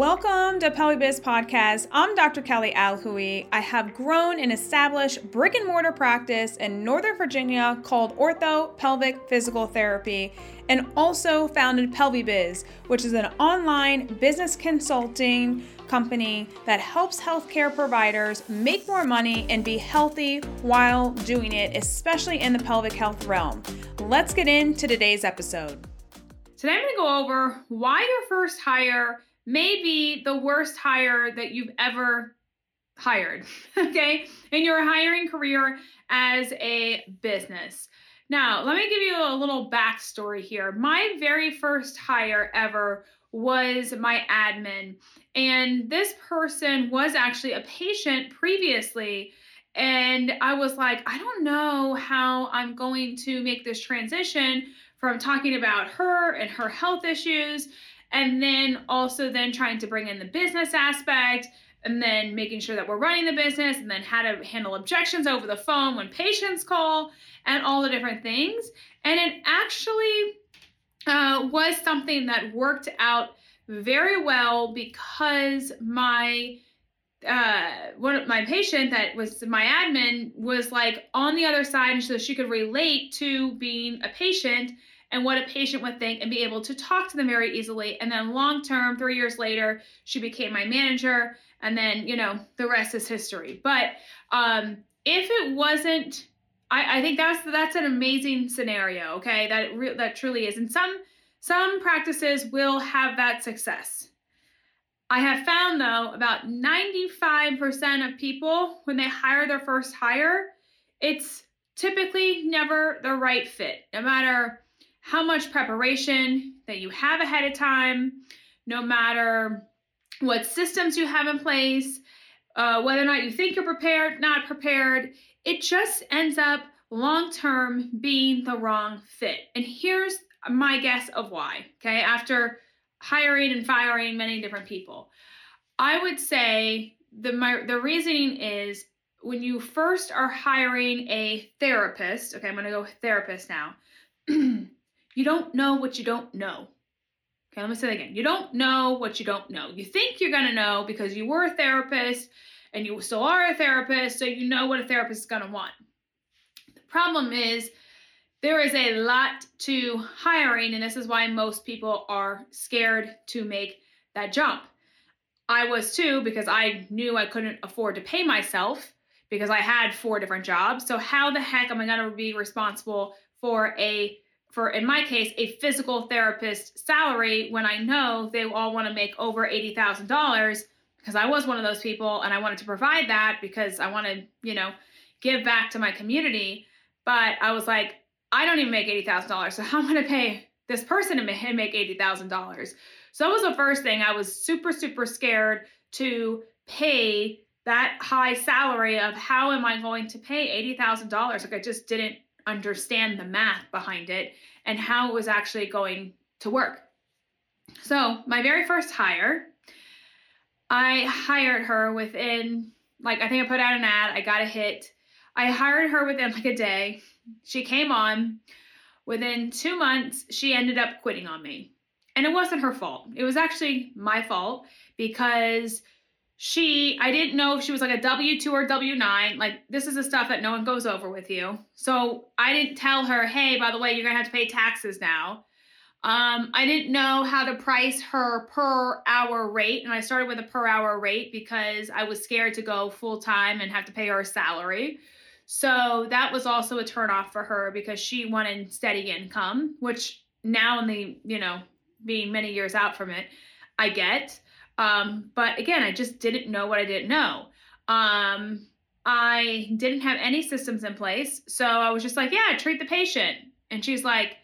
Welcome to PelviBiz Podcast. I'm Dr. Kelly Alhui. I have grown and established brick and mortar practice in Northern Virginia called Ortho Pelvic Physical Therapy and also founded PelviBiz, which is an online business consulting company that helps healthcare providers make more money and be healthy while doing it, especially in the pelvic health realm. Let's get into today's episode. Today I'm going to go over why your first hire may be the worst hire that you've ever hired, okay, in your hiring career as a business. Now, let me give you a little backstory here. My very first hire ever was my admin, and this person was actually a patient previously. And I was like, I don't know how I'm going to make this transition from talking about her and her health issues and then also then trying to bring in the business aspect and then making sure that we're running the business and then how to handle objections over the phone when patients call and all the different things. And it actually uh, was something that worked out very well because my uh one of my patient that was my admin was like on the other side so she could relate to being a patient and what a patient would think and be able to talk to them very easily. And then long term, three years later, she became my manager. And then, you know, the rest is history. But um, if it wasn't, I, I think that's that's an amazing scenario. Okay, that re- that truly is. And some some practices will have that success. I have found though about 95% of people when they hire their first hire, it's typically never the right fit. No matter how much preparation that you have ahead of time, no matter what systems you have in place, uh, whether or not you think you're prepared, not prepared, it just ends up long term being the wrong fit. And here's my guess of why, okay, after hiring and firing many different people. I would say the my the reasoning is when you first are hiring a therapist, okay, I'm going to go therapist now. You don't know what you don't know. Okay, let me say that again. You don't know what you don't know. You think you're going to know because you were a therapist and you still are a therapist, so you know what a therapist is going to want. The problem is there is a lot to hiring, and this is why most people are scared to make that jump. I was too because I knew I couldn't afford to pay myself because I had four different jobs. So, how the heck am I going to be responsible for a for in my case a physical therapist salary when I know they all want to make over $80,000 because I was one of those people and I wanted to provide that because I want to, you know, give back to my community, but I was like I don't even make $80,000 so how am I going to pay this person to make $80,000? So that was the first thing. I was super super scared to pay that high salary of how am I going to pay $80,000 like I just didn't understand the math behind it and how it was actually going to work. So, my very first hire, I hired her within, like, I think I put out an ad, I got a hit. I hired her within like a day. She came on. Within two months, she ended up quitting on me. And it wasn't her fault. It was actually my fault because she i didn't know if she was like a w2 or w9 like this is the stuff that no one goes over with you. So i didn't tell her hey by the way you're gonna have to pay taxes now. Um, i didn't know how to price her per hour rate and i started with a per hour rate because i was scared to go full time and have to pay her a salary. So that was also a turnoff for her because she wanted steady income which now in the you know being many years out from it i get um, but again, I just didn't know what I didn't know. Um, I didn't have any systems in place. So I was just like, yeah, treat the patient. And she's like,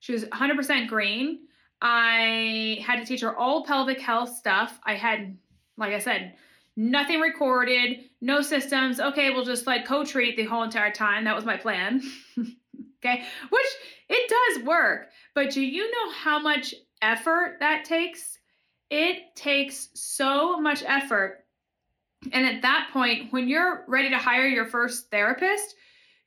she was 100% green. I had to teach her all pelvic health stuff. I had, like I said, nothing recorded, no systems. Okay, we'll just like co treat the whole entire time. That was my plan. okay, which it does work. But do you know how much effort that takes? It takes so much effort. And at that point, when you're ready to hire your first therapist,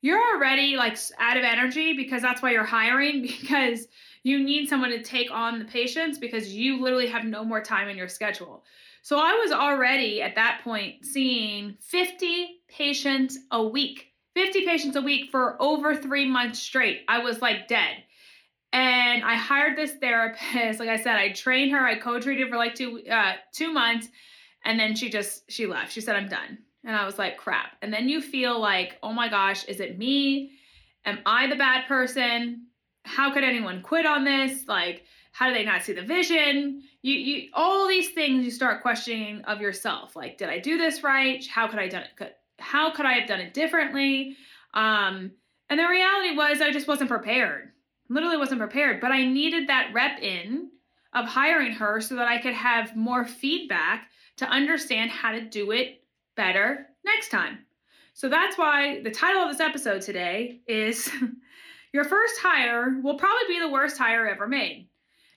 you're already like out of energy because that's why you're hiring because you need someone to take on the patients because you literally have no more time in your schedule. So I was already at that point seeing 50 patients a week, 50 patients a week for over three months straight. I was like dead. And I hired this therapist. Like I said, I trained her. I co-treated for like two uh, two months, and then she just she left. She said, "I'm done." And I was like, "Crap." And then you feel like, "Oh my gosh, is it me? Am I the bad person? How could anyone quit on this? Like, how do they not see the vision? You, you, all these things you start questioning of yourself. Like, did I do this right? How could I done it? How could I have done it differently? Um, and the reality was, I just wasn't prepared. Literally wasn't prepared. But I needed that rep in of hiring her so that I could have more feedback to understand how to do it better next time. So that's why the title of this episode today is Your First Hire Will Probably Be the Worst Hire Ever Made.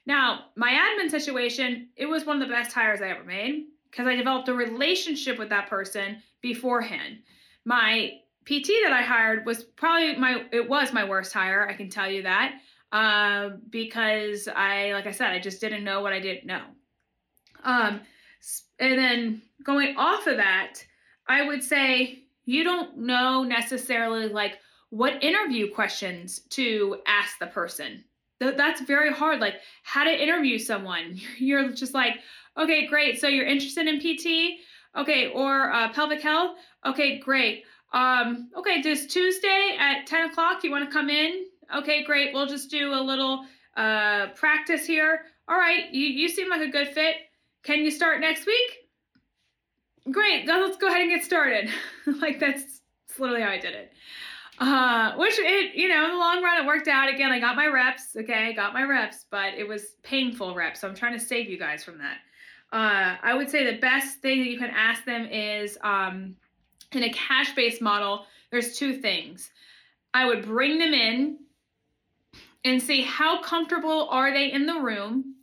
Now, my admin situation, it was one of the best hires I ever made because I developed a relationship with that person beforehand. My PT that I hired was probably my it was my worst hire, I can tell you that. Uh, because I like I said, I just didn't know what I didn't know. Um and then going off of that, I would say you don't know necessarily like what interview questions to ask the person that's very hard. Like how to interview someone. You're just like, okay, great. So you're interested in PT, okay, or uh, pelvic health, okay, great. Um, okay, does Tuesday at 10 o'clock you want to come in? Okay, great. We'll just do a little uh, practice here. All right, you you seem like a good fit. Can you start next week? Great. Let's go ahead and get started. like that's, that's literally how I did it. Uh, which it, you know, in the long run, it worked out. Again, I got my reps. Okay, I got my reps, but it was painful reps. So I'm trying to save you guys from that. Uh, I would say the best thing that you can ask them is um, in a cash based model, there's two things. I would bring them in and see how comfortable are they in the room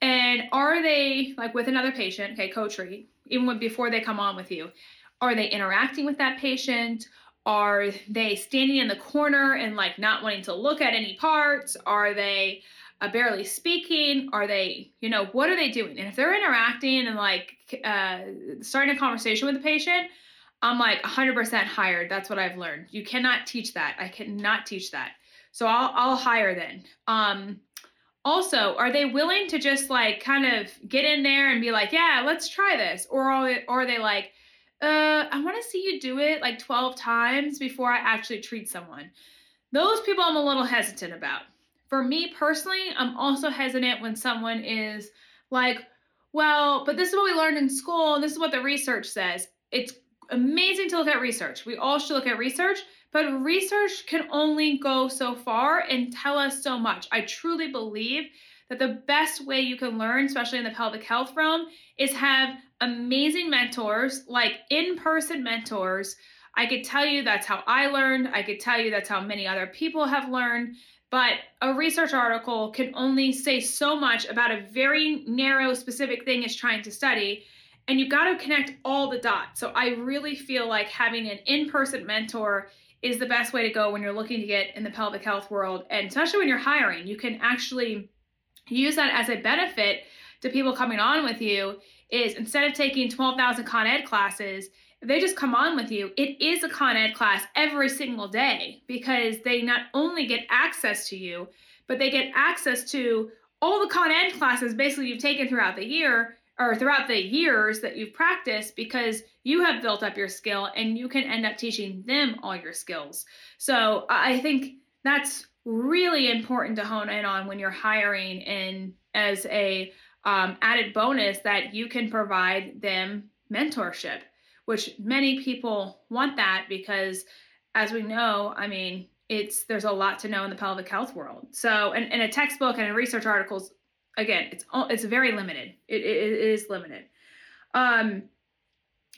and are they like with another patient, okay, co-treat, even before they come on with you. Are they interacting with that patient? Are they standing in the corner and like not wanting to look at any parts? Are they uh, barely speaking? Are they, you know, what are they doing? And if they're interacting and like uh, starting a conversation with the patient, I'm like 100% hired. That's what I've learned. You cannot teach that. I cannot teach that. So I'll I'll hire then. Um, also, are they willing to just like kind of get in there and be like, yeah, let's try this, or are they, or are they like, uh, I want to see you do it like 12 times before I actually treat someone. Those people I'm a little hesitant about. For me personally, I'm also hesitant when someone is like, well, but this is what we learned in school, this is what the research says. It's amazing to look at research. We all should look at research, but research can only go so far and tell us so much. I truly believe that the best way you can learn, especially in the pelvic health realm, is have amazing mentors, like in person mentors. I could tell you that's how I learned. I could tell you that's how many other people have learned. But a research article can only say so much about a very narrow, specific thing it's trying to study. And you've got to connect all the dots. So I really feel like having an in person mentor is the best way to go when you're looking to get in the pelvic health world. And especially when you're hiring, you can actually use that as a benefit to people coming on with you is instead of taking 12,000 Con Ed classes, they just come on with you, it is a Con Ed class every single day because they not only get access to you, but they get access to all the Con Ed classes basically you've taken throughout the year or throughout the years that you've practiced because you have built up your skill and you can end up teaching them all your skills. So I think that's really important to hone in on when you're hiring and as a um, added bonus that you can provide them mentorship which many people want that because as we know i mean it's there's a lot to know in the pelvic health world so and in a textbook and in research articles again it's it's very limited it, it, it is limited um,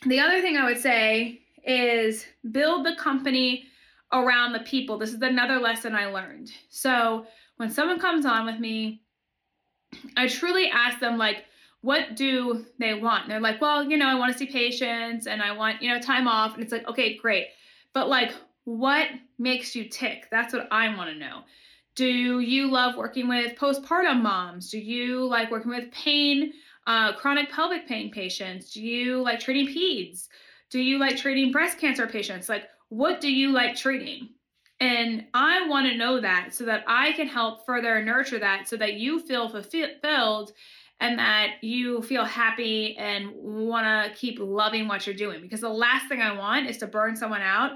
the other thing i would say is build the company around the people. This is another lesson I learned. So when someone comes on with me, I truly ask them, like, what do they want? And they're like, well, you know, I want to see patients and I want, you know, time off. And it's like, okay, great. But like, what makes you tick? That's what I want to know. Do you love working with postpartum moms? Do you like working with pain, uh, chronic pelvic pain patients? Do you like treating peds? Do you like treating breast cancer patients? Like, what do you like treating? And I want to know that so that I can help further nurture that so that you feel fulfilled and that you feel happy and want to keep loving what you're doing. Because the last thing I want is to burn someone out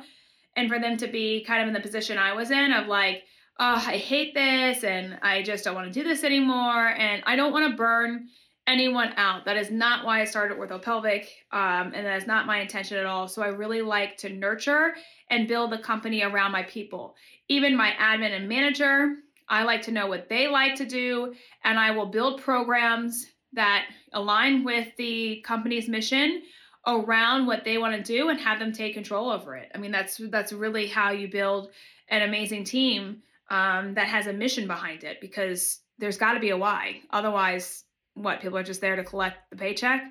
and for them to be kind of in the position I was in of like, oh, I hate this and I just don't want to do this anymore. And I don't want to burn anyone out. That is not why I started orthopelvic, um, and that is not my intention at all. So I really like to nurture and build the company around my people. Even my admin and manager, I like to know what they like to do, and I will build programs that align with the company's mission around what they want to do and have them take control over it. I mean, that's that's really how you build an amazing team um, that has a mission behind it because there's got to be a why. Otherwise, what people are just there to collect the paycheck.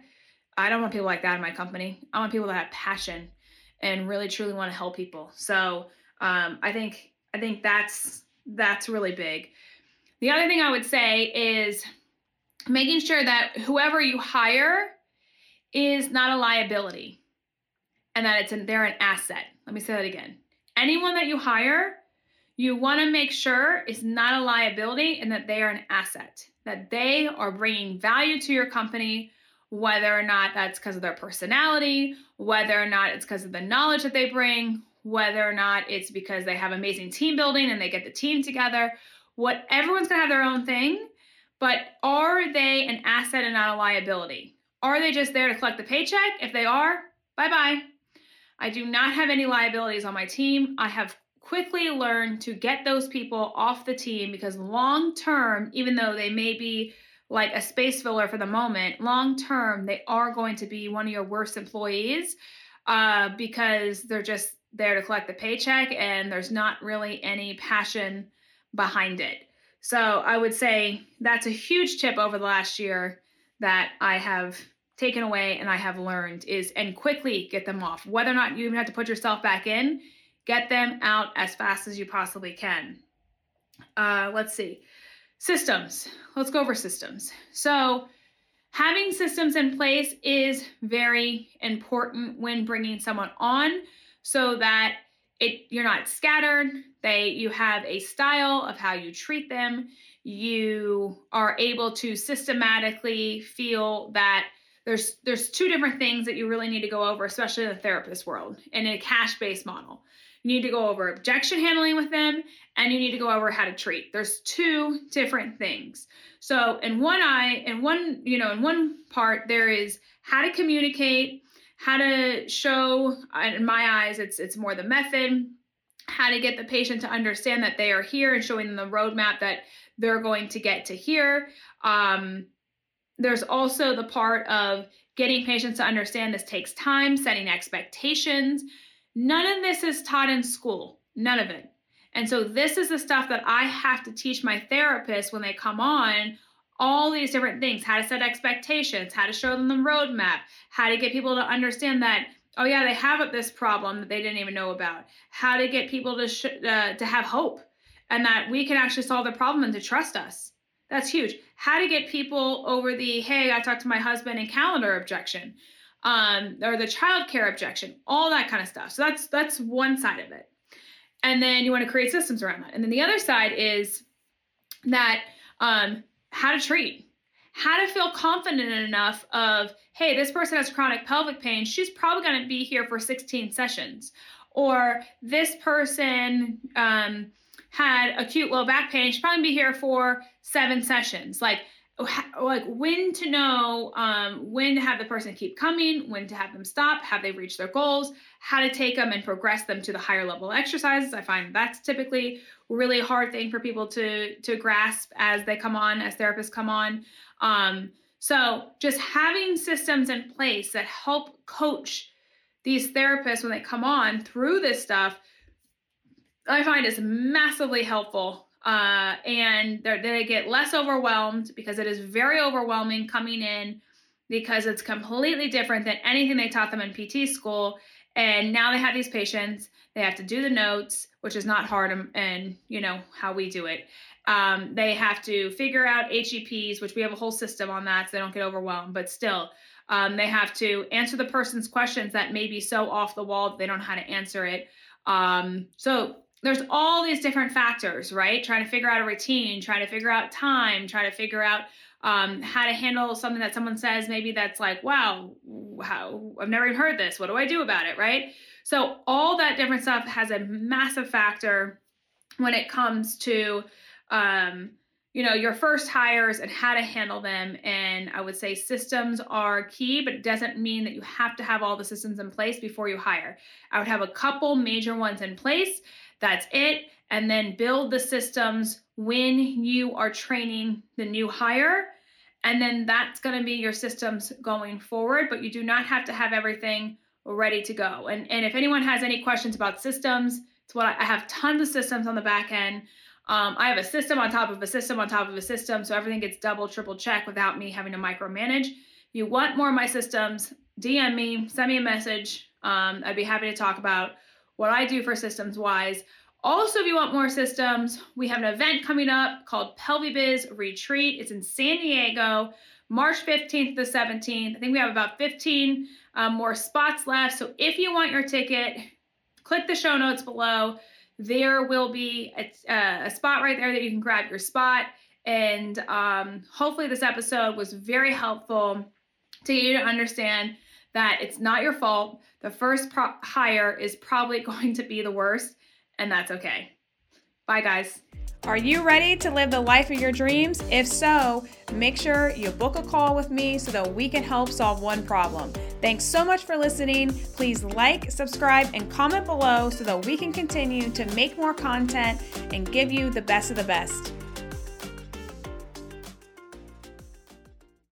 I don't want people like that in my company. I want people that have passion and really truly want to help people. So um, I think I think that's that's really big. The other thing I would say is making sure that whoever you hire is not a liability and that it's an, they're an asset. Let me say that again. Anyone that you hire, you want to make sure it's not a liability and that they are an asset that they are bringing value to your company, whether or not that's because of their personality, whether or not it's because of the knowledge that they bring, whether or not it's because they have amazing team building and they get the team together. What everyone's gonna have their own thing, but are they an asset and not a liability? Are they just there to collect the paycheck? If they are, bye bye. I do not have any liabilities on my team. I have quickly learn to get those people off the team because long term, even though they may be like a space filler for the moment, long term, they are going to be one of your worst employees uh, because they're just there to collect the paycheck and there's not really any passion behind it. So I would say that's a huge tip over the last year that I have taken away and I have learned is and quickly get them off. Whether or not you even have to put yourself back in, Get them out as fast as you possibly can. Uh, let's see. Systems. Let's go over systems. So, having systems in place is very important when bringing someone on so that it you're not scattered they you have a style of how you treat them you are able to systematically feel that there's there's two different things that you really need to go over especially in the therapist world in a cash based model you need to go over objection handling with them, and you need to go over how to treat. There's two different things. So in one eye, in one, you know, in one part, there is how to communicate, how to show, in my eyes, it's it's more the method, how to get the patient to understand that they are here and showing them the roadmap that they're going to get to here. Um, there's also the part of getting patients to understand this takes time, setting expectations, None of this is taught in school, none of it. And so, this is the stuff that I have to teach my therapists when they come on all these different things how to set expectations, how to show them the roadmap, how to get people to understand that. Oh yeah, they have this problem that they didn't even know about. How to get people to sh- uh, to have hope, and that we can actually solve the problem and to trust us. That's huge. How to get people over the hey, I talked to my husband and calendar objection um, or the child care objection, all that kind of stuff. So that's that's one side of it. And then you want to create systems around that. And then the other side is that um, how to treat, how to feel confident enough of, hey, this person has chronic pelvic pain. She's probably going to be here for 16 sessions. Or this person um, had acute low back pain. She's probably be here for seven sessions. Like like when to know um, when to have the person keep coming when to have them stop have they reached their goals how to take them and progress them to the higher level exercises. I find that's typically really hard thing for people to to grasp as they come on as therapists come on. Um, so just having systems in place that help coach these therapists when they come on through this stuff i find is massively helpful uh, and they get less overwhelmed because it is very overwhelming coming in because it's completely different than anything they taught them in PT school. And now they have these patients. They have to do the notes, which is not hard, and, you know how we do it. Um, they have to figure out HEPs, which we have a whole system on that, so they don't get overwhelmed. But still, um, they have to answer the person's questions that may be so off the wall that they don't know how to answer it. Um, so there's all these different factors, right? Trying to figure out a routine, trying to figure out time, trying to figure out um, how to handle something that someone says maybe that's like, wow, how I've never even heard this. What do I do about it, right? So all that different stuff has a massive factor when it comes to um, you know your first hires and how to handle them and i would say systems are key but it doesn't mean that you have to have all the systems in place before you hire i would have a couple major ones in place that's it and then build the systems when you are training the new hire and then that's going to be your systems going forward but you do not have to have everything ready to go and and if anyone has any questions about systems it's what i have tons of systems on the back end um, I have a system on top of a system on top of a system, so everything gets double, triple check without me having to micromanage. If you want more of my systems, DM me, send me a message. Um, I'd be happy to talk about what I do for systems wise. Also, if you want more systems, we have an event coming up called PelviBiz Retreat. It's in San Diego, March 15th to the 17th. I think we have about 15 um, more spots left. So if you want your ticket, click the show notes below there will be a, uh, a, spot right there that you can grab your spot. And um, hopefully, this episode was very helpful to get you to understand that it's not your fault. The first pro- hire is probably going to be the worst, and that's okay. Bye, guys. Are you ready to live the life of your dreams? If so, make sure you book a call with me so that we can help solve one problem. Thanks so much for listening. Please like, subscribe, and comment below so that we can continue to make more content and give you the best of the best.